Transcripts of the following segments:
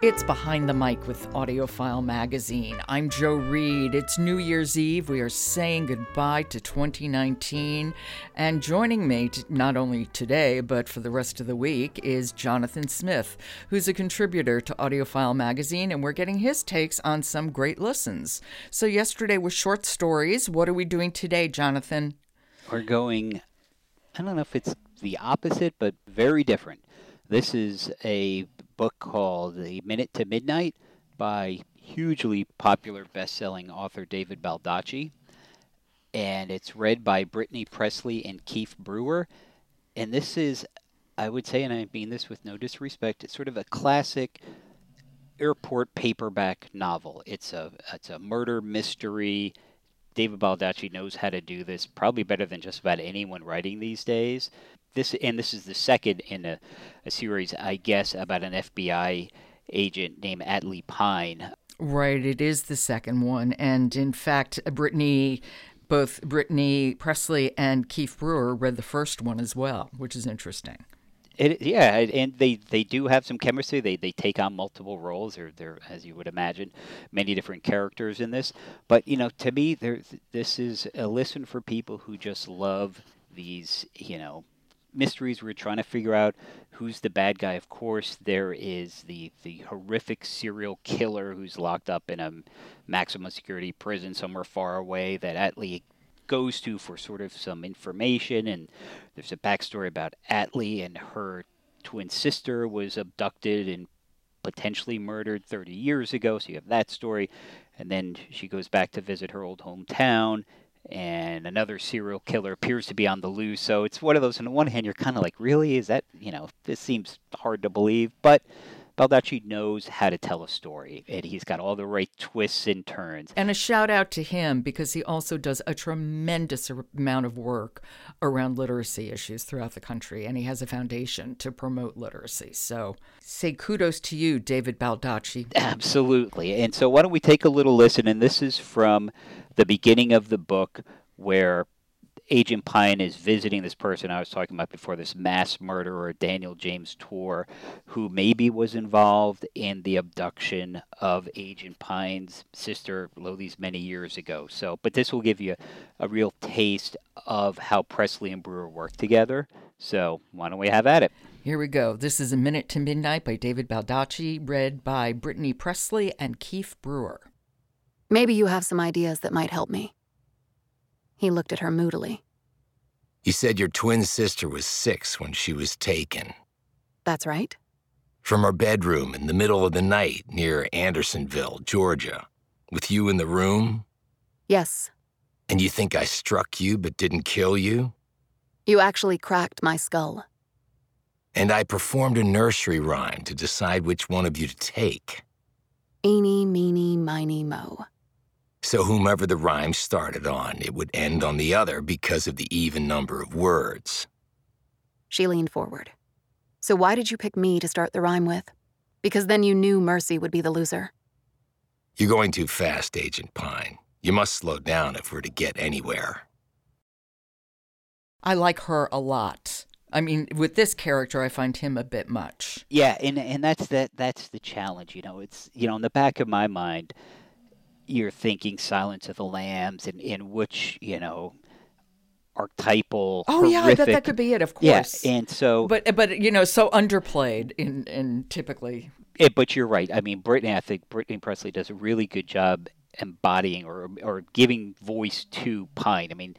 It's Behind the Mic with AudioFile Magazine. I'm Joe Reed. It's New Year's Eve. We are saying goodbye to 2019. And joining me, t- not only today, but for the rest of the week, is Jonathan Smith, who's a contributor to AudioFile Magazine, and we're getting his takes on some great listens. So, yesterday was short stories. What are we doing today, Jonathan? We're going, I don't know if it's the opposite, but very different. This is a book called The Minute to Midnight by hugely popular best-selling author David Baldacci. And it's read by Brittany Pressley and Keith Brewer. And this is, I would say, and I mean this with no disrespect, it's sort of a classic airport paperback novel. It's a it's a murder mystery. David Baldacci knows how to do this probably better than just about anyone writing these days this and this is the second in a, a series, I guess, about an FBI agent named Atlee Pine. Right, it is the second one, and in fact, Brittany, both Brittany Pressley and Keith Brewer read the first one as well, which is interesting. It, yeah, and they, they do have some chemistry. They they take on multiple roles. They're, they're as you would imagine, many different characters in this. But you know, to me, this is a listen for people who just love these you know mysteries. We're trying to figure out who's the bad guy. Of course, there is the the horrific serial killer who's locked up in a maximum security prison somewhere far away that Atlee goes to for sort of some information. And there's a backstory about Atlee and her twin sister was abducted and potentially murdered 30 years ago. So you have that story. And then she goes back to visit her old hometown and another serial killer appears to be on the loose. So it's one of those. On the one hand, you're kind of like, really? Is that you know? This seems hard to believe, but Baldacci knows how to tell a story, and he's got all the right twists and turns. And a shout out to him because he also does a tremendous amount of work around literacy issues throughout the country, and he has a foundation to promote literacy. So, say kudos to you, David Baldacci. Absolutely. And so, why don't we take a little listen? And this is from the beginning of the book where Agent Pine is visiting this person I was talking about before, this mass murderer, Daniel James Tor, who maybe was involved in the abduction of Agent Pine's sister Lothi's many years ago. So, but this will give you a, a real taste of how Pressley and Brewer work together. So, why don't we have at it? Here we go. This is A Minute to Midnight by David Baldacci, read by Brittany Pressley and Keith Brewer. Maybe you have some ideas that might help me. He looked at her moodily. You said your twin sister was six when she was taken. That's right. From her bedroom in the middle of the night near Andersonville, Georgia. With you in the room? Yes. And you think I struck you but didn't kill you? You actually cracked my skull. And I performed a nursery rhyme to decide which one of you to take. Eeny, meeny, miny, mo. So, whomever the rhyme started on, it would end on the other because of the even number of words. She leaned forward. So, why did you pick me to start the rhyme with? Because then you knew Mercy would be the loser. You're going too fast, Agent Pine. You must slow down if we're to get anywhere. I like her a lot. I mean, with this character, I find him a bit much. Yeah, and and that's that that's the challenge. You know, it's you know in the back of my mind, you're thinking Silence of the Lambs and in which you know archetypal. Oh horrific, yeah, I bet that could be it. Of course. Yeah, and so, but but you know, so underplayed in in typically. It, but you're right. I mean, Brittany. I think Brittany Pressley does a really good job embodying or or giving voice to Pine. I mean.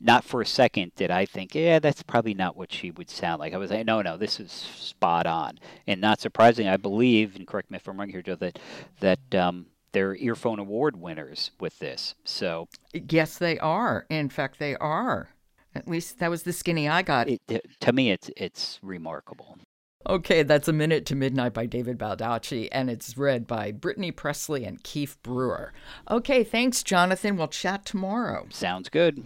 Not for a second did I think, yeah, that's probably not what she would sound like. I was like, no, no, this is spot on, and not surprising. I believe, and correct me if I'm wrong here, Joe, that that um, they're earphone award winners with this. So yes, they are. In fact, they are. At least that was the skinny I got. It, it, to me, it's it's remarkable. Okay, that's A Minute to Midnight by David Baldacci, and it's read by Brittany Pressley and Keith Brewer. Okay, thanks, Jonathan. We'll chat tomorrow. Sounds good.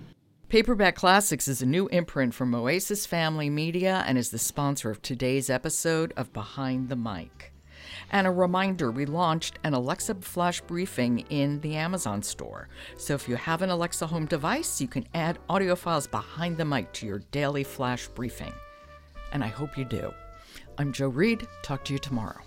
Paperback Classics is a new imprint from Oasis Family Media and is the sponsor of today's episode of Behind the Mic. And a reminder we launched an Alexa Flash Briefing in the Amazon store. So if you have an Alexa home device, you can add audio files behind the mic to your daily Flash Briefing. And I hope you do. I'm Joe Reed. Talk to you tomorrow.